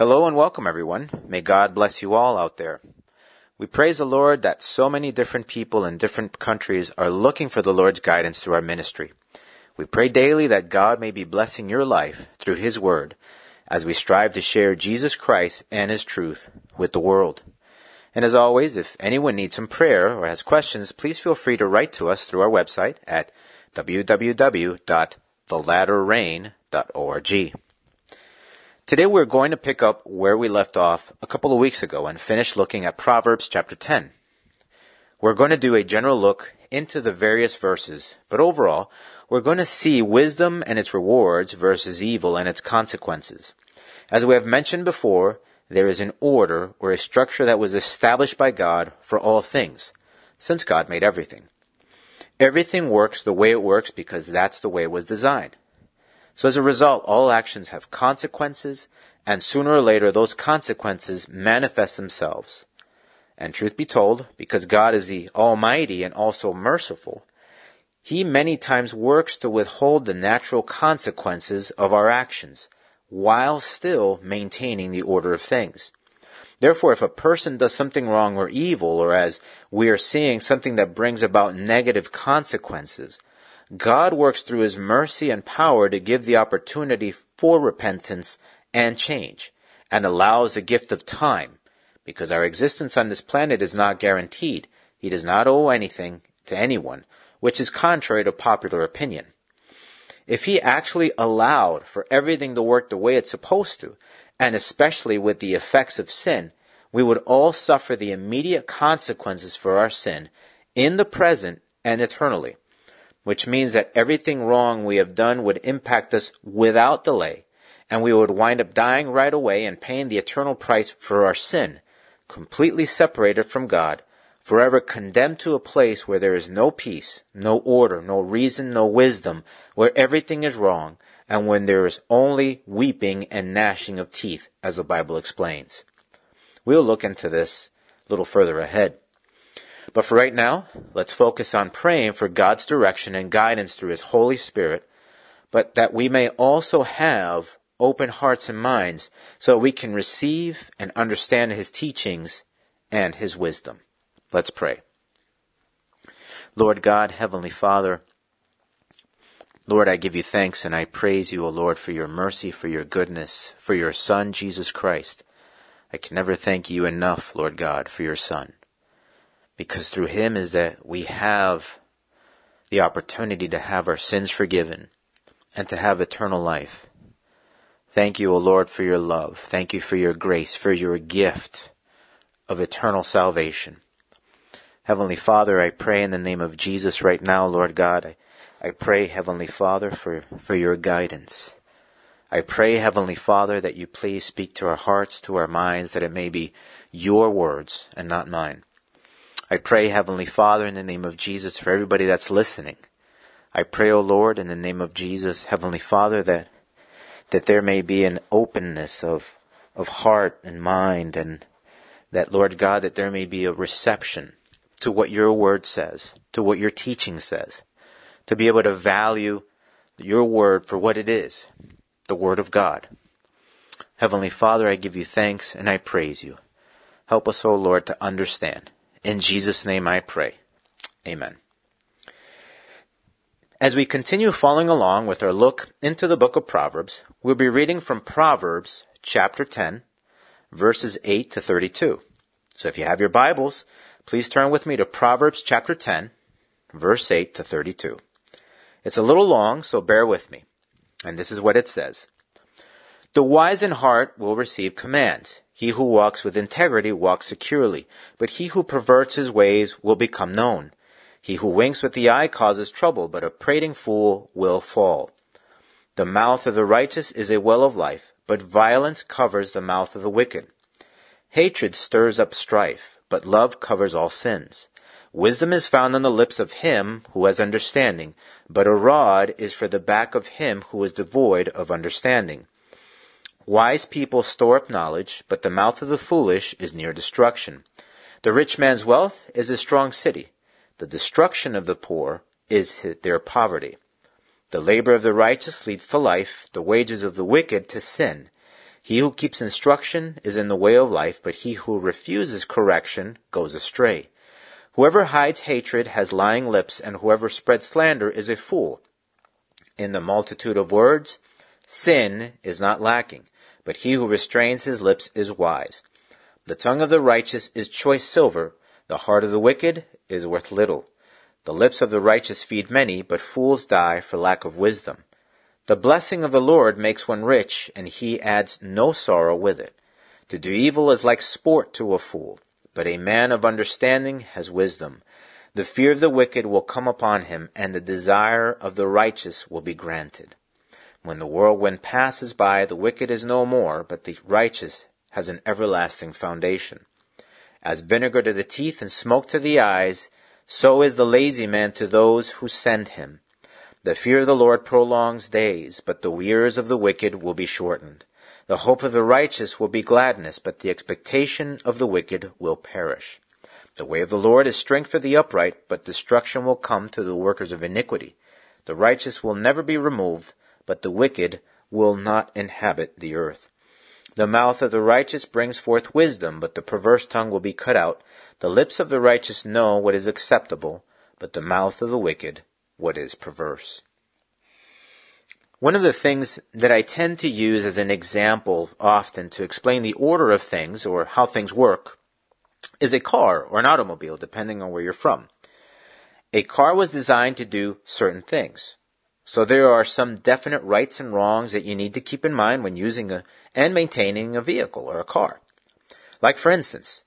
Hello and welcome, everyone. May God bless you all out there. We praise the Lord that so many different people in different countries are looking for the Lord's guidance through our ministry. We pray daily that God may be blessing your life through His Word as we strive to share Jesus Christ and His truth with the world. And as always, if anyone needs some prayer or has questions, please feel free to write to us through our website at www.thelatterrain.org. Today we're going to pick up where we left off a couple of weeks ago and finish looking at Proverbs chapter 10. We're going to do a general look into the various verses, but overall, we're going to see wisdom and its rewards versus evil and its consequences. As we have mentioned before, there is an order or a structure that was established by God for all things, since God made everything. Everything works the way it works because that's the way it was designed. So as a result, all actions have consequences, and sooner or later those consequences manifest themselves. And truth be told, because God is the Almighty and also merciful, He many times works to withhold the natural consequences of our actions, while still maintaining the order of things. Therefore, if a person does something wrong or evil, or as we are seeing something that brings about negative consequences, God works through His mercy and power to give the opportunity for repentance and change, and allows the gift of time, because our existence on this planet is not guaranteed. He does not owe anything to anyone, which is contrary to popular opinion. If He actually allowed for everything to work the way it's supposed to, and especially with the effects of sin, we would all suffer the immediate consequences for our sin in the present and eternally which means that everything wrong we have done would impact us without delay, and we would wind up dying right away and paying the eternal price for our sin, completely separated from God, forever condemned to a place where there is no peace, no order, no reason, no wisdom, where everything is wrong, and when there is only weeping and gnashing of teeth, as the Bible explains. We'll look into this a little further ahead. But for right now, let's focus on praying for God's direction and guidance through His Holy Spirit, but that we may also have open hearts and minds so we can receive and understand His teachings and His wisdom. Let's pray. Lord God, Heavenly Father, Lord, I give you thanks and I praise you, O Lord, for your mercy, for your goodness, for your Son, Jesus Christ. I can never thank you enough, Lord God, for your Son because through him is that we have the opportunity to have our sins forgiven and to have eternal life. Thank you, O Lord, for your love. Thank you for your grace, for your gift of eternal salvation. Heavenly Father, I pray in the name of Jesus right now, Lord God. I, I pray, Heavenly Father, for, for your guidance. I pray, Heavenly Father, that you please speak to our hearts, to our minds, that it may be your words and not mine. I pray, Heavenly Father, in the name of Jesus, for everybody that's listening. I pray, O oh Lord, in the name of Jesus, Heavenly Father, that that there may be an openness of of heart and mind, and that, Lord God, that there may be a reception to what your word says, to what your teaching says, to be able to value your word for what it is, the word of God. Heavenly Father, I give you thanks and I praise you. Help us, O oh Lord, to understand. In Jesus' name I pray. Amen. As we continue following along with our look into the book of Proverbs, we'll be reading from Proverbs chapter 10, verses 8 to 32. So if you have your Bibles, please turn with me to Proverbs chapter 10, verse 8 to 32. It's a little long, so bear with me. And this is what it says. The wise in heart will receive commands. He who walks with integrity walks securely, but he who perverts his ways will become known. He who winks with the eye causes trouble, but a prating fool will fall. The mouth of the righteous is a well of life, but violence covers the mouth of the wicked. Hatred stirs up strife, but love covers all sins. Wisdom is found on the lips of him who has understanding, but a rod is for the back of him who is devoid of understanding. Wise people store up knowledge, but the mouth of the foolish is near destruction. The rich man's wealth is a strong city. The destruction of the poor is their poverty. The labor of the righteous leads to life, the wages of the wicked to sin. He who keeps instruction is in the way of life, but he who refuses correction goes astray. Whoever hides hatred has lying lips, and whoever spreads slander is a fool. In the multitude of words, sin is not lacking, but he who restrains his lips is wise. The tongue of the righteous is choice silver, the heart of the wicked is worth little. The lips of the righteous feed many, but fools die for lack of wisdom. The blessing of the Lord makes one rich, and he adds no sorrow with it. To do evil is like sport to a fool, but a man of understanding has wisdom. The fear of the wicked will come upon him, and the desire of the righteous will be granted. When the whirlwind passes by, the wicked is no more, but the righteous has an everlasting foundation. As vinegar to the teeth and smoke to the eyes, so is the lazy man to those who send him. The fear of the Lord prolongs days, but the years of the wicked will be shortened. The hope of the righteous will be gladness, but the expectation of the wicked will perish. The way of the Lord is strength for the upright, but destruction will come to the workers of iniquity. The righteous will never be removed, but the wicked will not inhabit the earth. The mouth of the righteous brings forth wisdom, but the perverse tongue will be cut out. The lips of the righteous know what is acceptable, but the mouth of the wicked what is perverse. One of the things that I tend to use as an example often to explain the order of things or how things work is a car or an automobile, depending on where you're from. A car was designed to do certain things. So there are some definite rights and wrongs that you need to keep in mind when using a, and maintaining a vehicle or a car. Like for instance,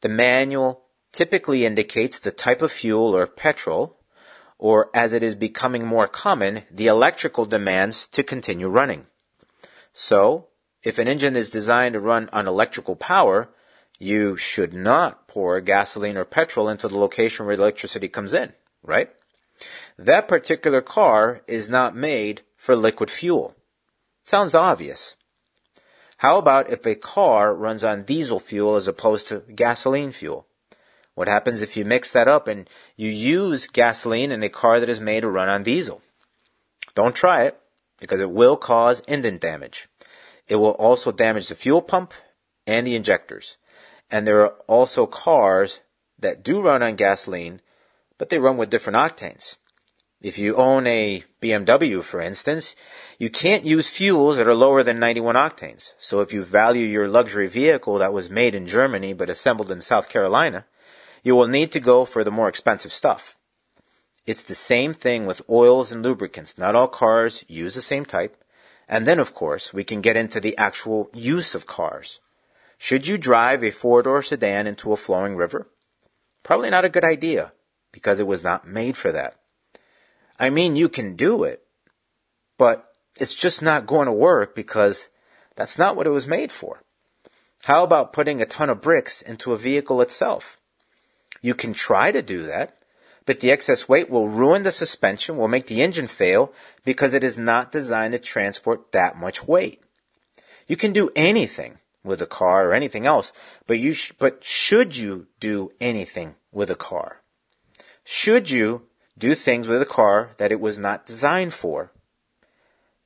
the manual typically indicates the type of fuel or petrol or as it is becoming more common, the electrical demands to continue running. So, if an engine is designed to run on electrical power, you should not pour gasoline or petrol into the location where the electricity comes in, right? That particular car is not made for liquid fuel. Sounds obvious. How about if a car runs on diesel fuel as opposed to gasoline fuel? What happens if you mix that up and you use gasoline in a car that is made to run on diesel? Don't try it because it will cause engine damage. It will also damage the fuel pump and the injectors. And there are also cars that do run on gasoline, but they run with different octanes. If you own a BMW, for instance, you can't use fuels that are lower than 91 octanes. So if you value your luxury vehicle that was made in Germany but assembled in South Carolina, you will need to go for the more expensive stuff. It's the same thing with oils and lubricants. Not all cars use the same type. And then, of course, we can get into the actual use of cars. Should you drive a four door sedan into a flowing river? Probably not a good idea because it was not made for that. I mean, you can do it, but it's just not going to work because that's not what it was made for. How about putting a ton of bricks into a vehicle itself? You can try to do that, but the excess weight will ruin the suspension, will make the engine fail because it is not designed to transport that much weight. You can do anything with a car or anything else, but you sh- but should you do anything with a car? Should you do things with a car that it was not designed for?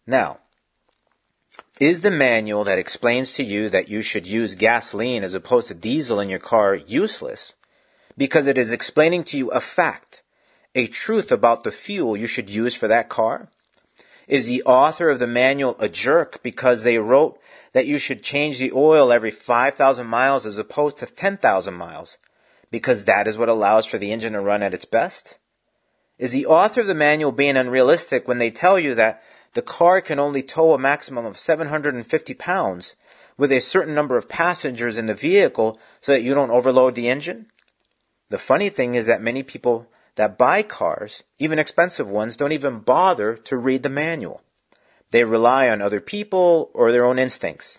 Now, is the manual that explains to you that you should use gasoline as opposed to diesel in your car useless? because it is explaining to you a fact, a truth about the fuel you should use for that car? Is the author of the manual a jerk because they wrote that you should change the oil every 5,000 miles as opposed to 10,000 miles because that is what allows for the engine to run at its best? Is the author of the manual being unrealistic when they tell you that the car can only tow a maximum of 750 pounds with a certain number of passengers in the vehicle so that you don't overload the engine? The funny thing is that many people that buy cars, even expensive ones, don't even bother to read the manual. They rely on other people or their own instincts.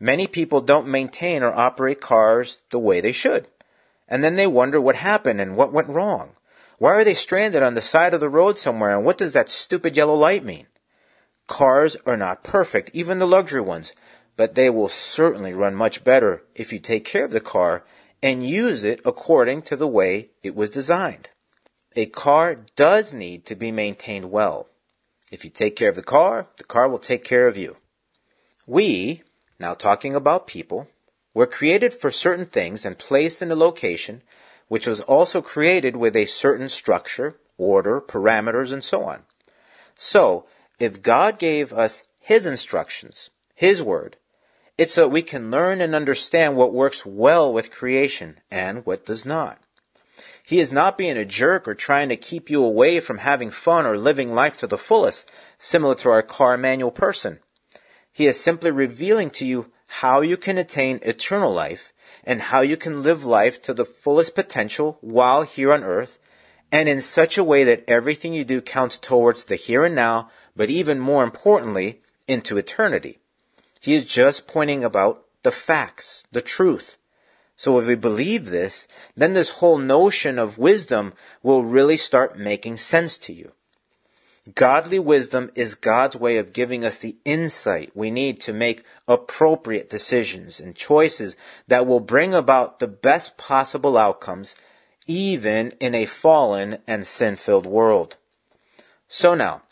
Many people don't maintain or operate cars the way they should. And then they wonder what happened and what went wrong. Why are they stranded on the side of the road somewhere and what does that stupid yellow light mean? Cars are not perfect, even the luxury ones, but they will certainly run much better if you take care of the car and use it according to the way it was designed. A car does need to be maintained well. If you take care of the car, the car will take care of you. We, now talking about people, were created for certain things and placed in a location which was also created with a certain structure, order, parameters, and so on. So, if God gave us His instructions, His Word, it's so that we can learn and understand what works well with creation and what does not. He is not being a jerk or trying to keep you away from having fun or living life to the fullest, similar to our car manual person. He is simply revealing to you how you can attain eternal life and how you can live life to the fullest potential while here on earth and in such a way that everything you do counts towards the here and now, but even more importantly, into eternity. He is just pointing about the facts, the truth. So if we believe this, then this whole notion of wisdom will really start making sense to you. Godly wisdom is God's way of giving us the insight we need to make appropriate decisions and choices that will bring about the best possible outcomes, even in a fallen and sin filled world. So now,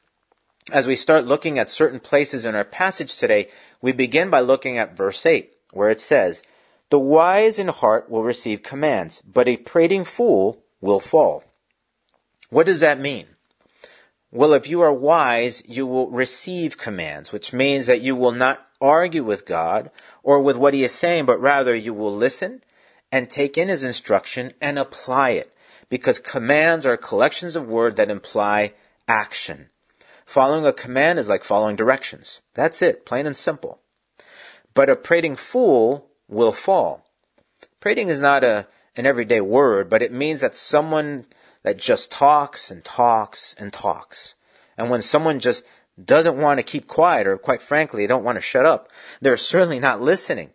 as we start looking at certain places in our passage today, we begin by looking at verse 8, where it says, The wise in heart will receive commands, but a prating fool will fall. What does that mean? Well, if you are wise, you will receive commands, which means that you will not argue with God or with what He is saying, but rather you will listen and take in His instruction and apply it, because commands are collections of words that imply action. Following a command is like following directions. That's it, plain and simple. But a prating fool will fall. Prating is not a, an everyday word, but it means that someone that just talks and talks and talks. And when someone just doesn't want to keep quiet, or quite frankly, they don't want to shut up, they're certainly not listening.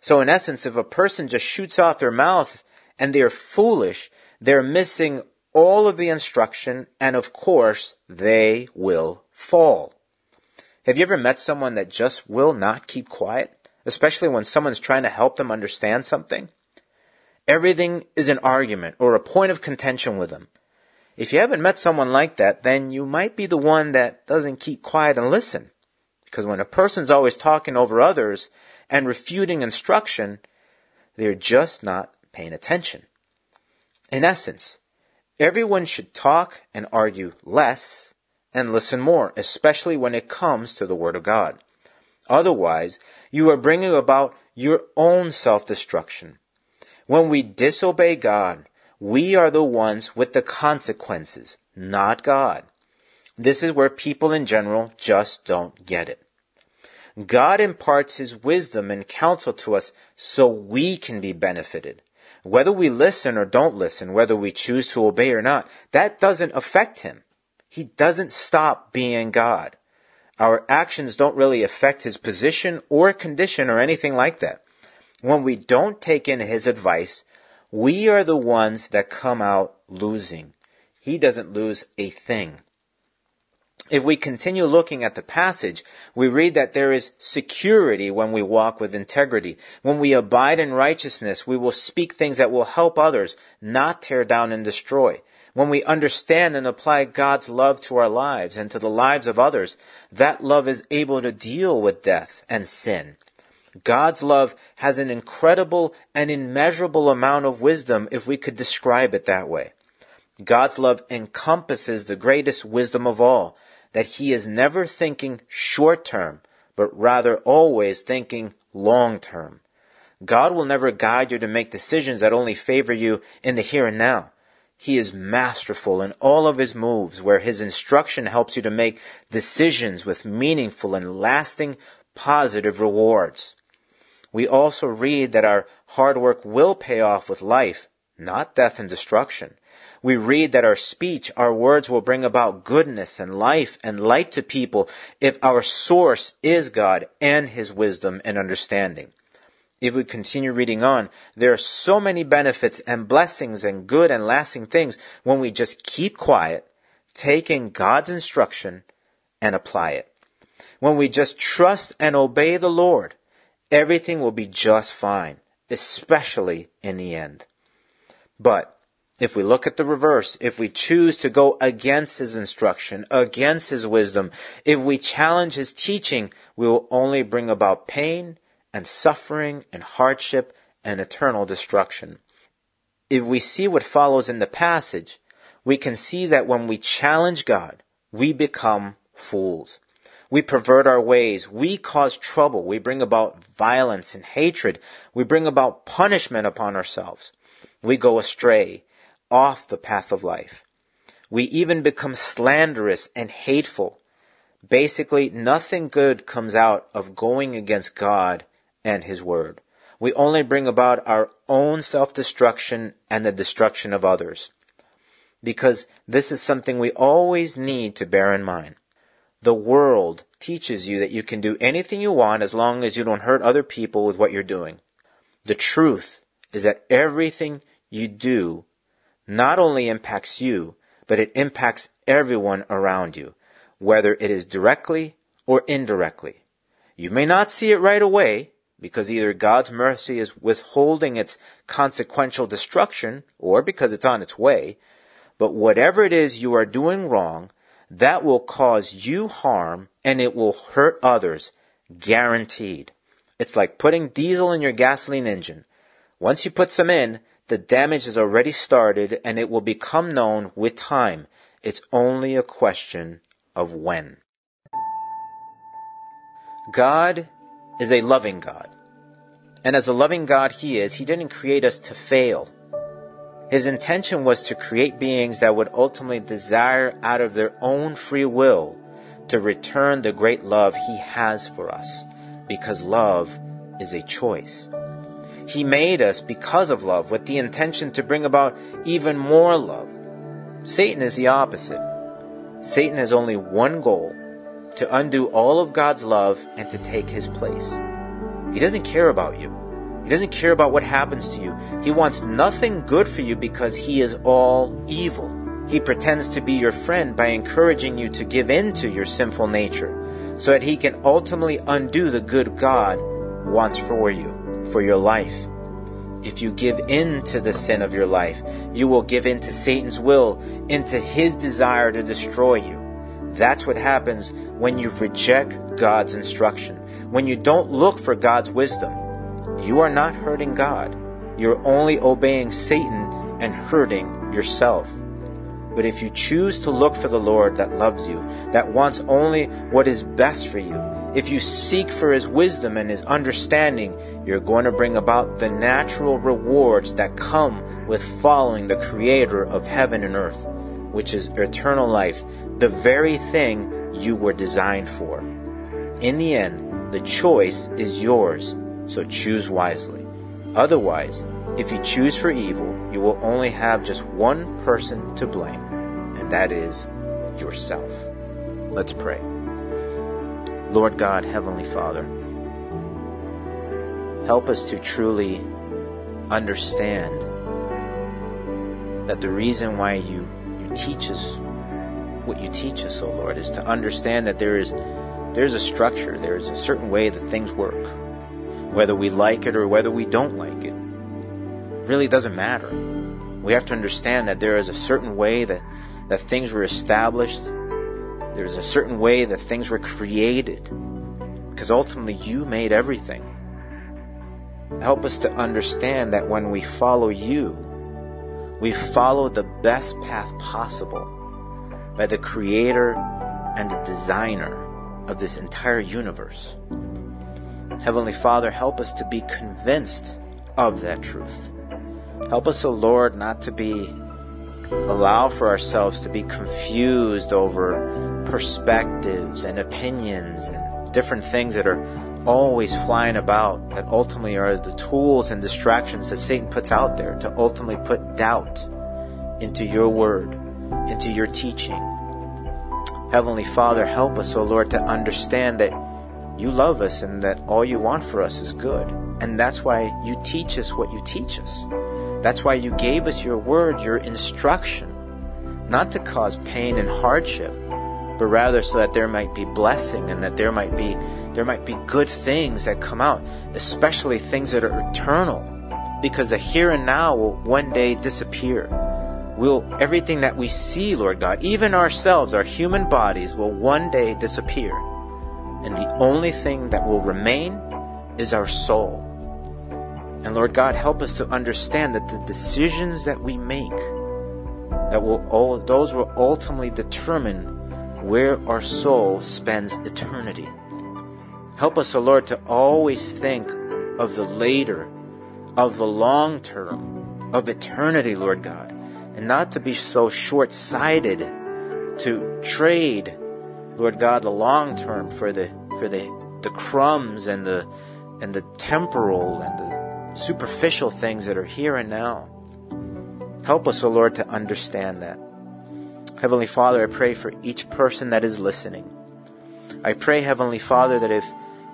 So in essence, if a person just shoots off their mouth and they're foolish, they're missing all of the instruction, and of course, they will fall. Have you ever met someone that just will not keep quiet? Especially when someone's trying to help them understand something? Everything is an argument or a point of contention with them. If you haven't met someone like that, then you might be the one that doesn't keep quiet and listen. Because when a person's always talking over others and refuting instruction, they're just not paying attention. In essence, Everyone should talk and argue less and listen more, especially when it comes to the Word of God. Otherwise, you are bringing about your own self destruction. When we disobey God, we are the ones with the consequences, not God. This is where people in general just don't get it. God imparts His wisdom and counsel to us so we can be benefited. Whether we listen or don't listen, whether we choose to obey or not, that doesn't affect him. He doesn't stop being God. Our actions don't really affect his position or condition or anything like that. When we don't take in his advice, we are the ones that come out losing. He doesn't lose a thing. If we continue looking at the passage, we read that there is security when we walk with integrity. When we abide in righteousness, we will speak things that will help others, not tear down and destroy. When we understand and apply God's love to our lives and to the lives of others, that love is able to deal with death and sin. God's love has an incredible and immeasurable amount of wisdom if we could describe it that way. God's love encompasses the greatest wisdom of all, that he is never thinking short term, but rather always thinking long term. God will never guide you to make decisions that only favor you in the here and now. He is masterful in all of his moves, where his instruction helps you to make decisions with meaningful and lasting positive rewards. We also read that our hard work will pay off with life, not death and destruction we read that our speech, our words will bring about goodness and life and light to people if our source is God and His wisdom and understanding. If we continue reading on, there are so many benefits and blessings and good and lasting things when we just keep quiet, taking God's instruction, and apply it. When we just trust and obey the Lord, everything will be just fine, especially in the end. But if we look at the reverse, if we choose to go against his instruction, against his wisdom, if we challenge his teaching, we will only bring about pain and suffering and hardship and eternal destruction. If we see what follows in the passage, we can see that when we challenge God, we become fools. We pervert our ways. We cause trouble. We bring about violence and hatred. We bring about punishment upon ourselves. We go astray off the path of life. We even become slanderous and hateful. Basically, nothing good comes out of going against God and His Word. We only bring about our own self-destruction and the destruction of others. Because this is something we always need to bear in mind. The world teaches you that you can do anything you want as long as you don't hurt other people with what you're doing. The truth is that everything you do not only impacts you, but it impacts everyone around you, whether it is directly or indirectly. You may not see it right away because either God's mercy is withholding its consequential destruction or because it's on its way, but whatever it is you are doing wrong, that will cause you harm and it will hurt others. Guaranteed. It's like putting diesel in your gasoline engine. Once you put some in, the damage has already started and it will become known with time. It's only a question of when. God is a loving God. And as a loving God He is, He didn't create us to fail. His intention was to create beings that would ultimately desire out of their own free will to return the great love He has for us, because love is a choice. He made us because of love with the intention to bring about even more love. Satan is the opposite. Satan has only one goal to undo all of God's love and to take his place. He doesn't care about you. He doesn't care about what happens to you. He wants nothing good for you because he is all evil. He pretends to be your friend by encouraging you to give in to your sinful nature so that he can ultimately undo the good God wants for you, for your life. If you give in to the sin of your life, you will give in to Satan's will, into his desire to destroy you. That's what happens when you reject God's instruction, when you don't look for God's wisdom, you are not hurting God. You're only obeying Satan and hurting yourself. But if you choose to look for the Lord that loves you, that wants only what is best for you, if you seek for His wisdom and His understanding, you're going to bring about the natural rewards that come with following the Creator of heaven and earth, which is eternal life, the very thing you were designed for. In the end, the choice is yours so choose wisely. Otherwise, if you choose for evil, you will only have just one person to blame, and that is yourself. Let's pray. Lord God, Heavenly Father, help us to truly understand that the reason why you, you teach us what you teach us, O oh Lord, is to understand that there is there's a structure, there is a certain way that things work whether we like it or whether we don't like it. really doesn't matter. We have to understand that there is a certain way that, that things were established. There's a certain way that things were created. Because ultimately you made everything. Help us to understand that when we follow you, we follow the best path possible by the creator and the designer of this entire universe. Heavenly Father, help us to be convinced of that truth. Help us, O oh Lord, not to be, allow for ourselves to be confused over perspectives and opinions and different things that are always flying about that ultimately are the tools and distractions that Satan puts out there to ultimately put doubt into your word, into your teaching. Heavenly Father, help us, O oh Lord, to understand that you love us and that all you want for us is good. And that's why you teach us what you teach us. That's why you gave us your word, your instruction, not to cause pain and hardship, but rather so that there might be blessing and that there might be there might be good things that come out, especially things that are eternal, because the here and now will one day disappear. Will everything that we see, Lord God, even ourselves, our human bodies, will one day disappear. And the only thing that will remain is our soul. And Lord God, help us to understand that the decisions that we make, that will all, those will ultimately determine where our soul spends eternity. Help us, O oh Lord, to always think of the later, of the long term, of eternity, Lord God, and not to be so short sighted to trade, Lord God, the long term for the for the, the crumbs and the and the temporal and the superficial things that are here and now. Help us, O oh Lord, to understand that. Heavenly Father, I pray for each person that is listening. I pray, Heavenly Father, that if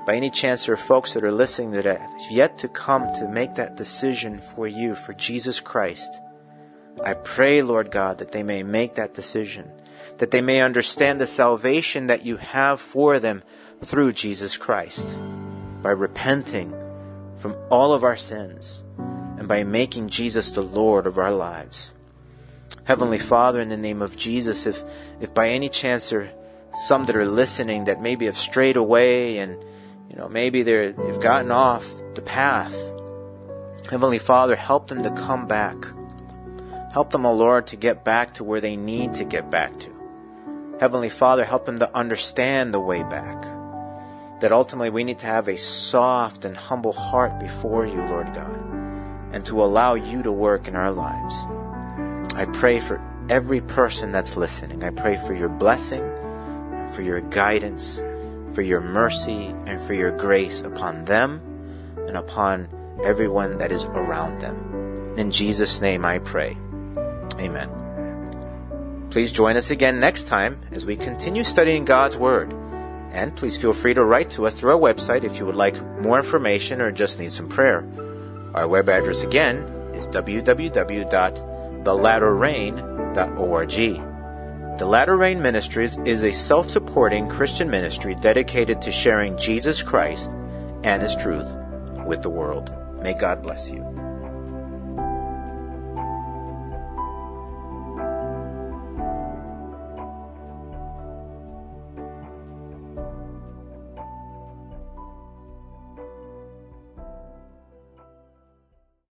by any chance there are folks that are listening that have yet to come to make that decision for you, for Jesus Christ, I pray, Lord God, that they may make that decision, that they may understand the salvation that you have for them through Jesus Christ, by repenting from all of our sins and by making Jesus the Lord of our lives. Heavenly Father, in the name of Jesus, if, if by any chance there are some that are listening that maybe have strayed away and you know maybe they're, they've gotten off the path, Heavenly Father, help them to come back. Help them, O oh Lord, to get back to where they need to get back to. Heavenly Father, help them to understand the way back. That ultimately we need to have a soft and humble heart before you, Lord God, and to allow you to work in our lives. I pray for every person that's listening. I pray for your blessing, for your guidance, for your mercy, and for your grace upon them and upon everyone that is around them. In Jesus' name I pray. Amen. Please join us again next time as we continue studying God's Word. And please feel free to write to us through our website if you would like more information or just need some prayer. Our web address again is www thelatterrain.org. The Latter Rain Ministries is a self supporting Christian ministry dedicated to sharing Jesus Christ and His truth with the world. May God bless you.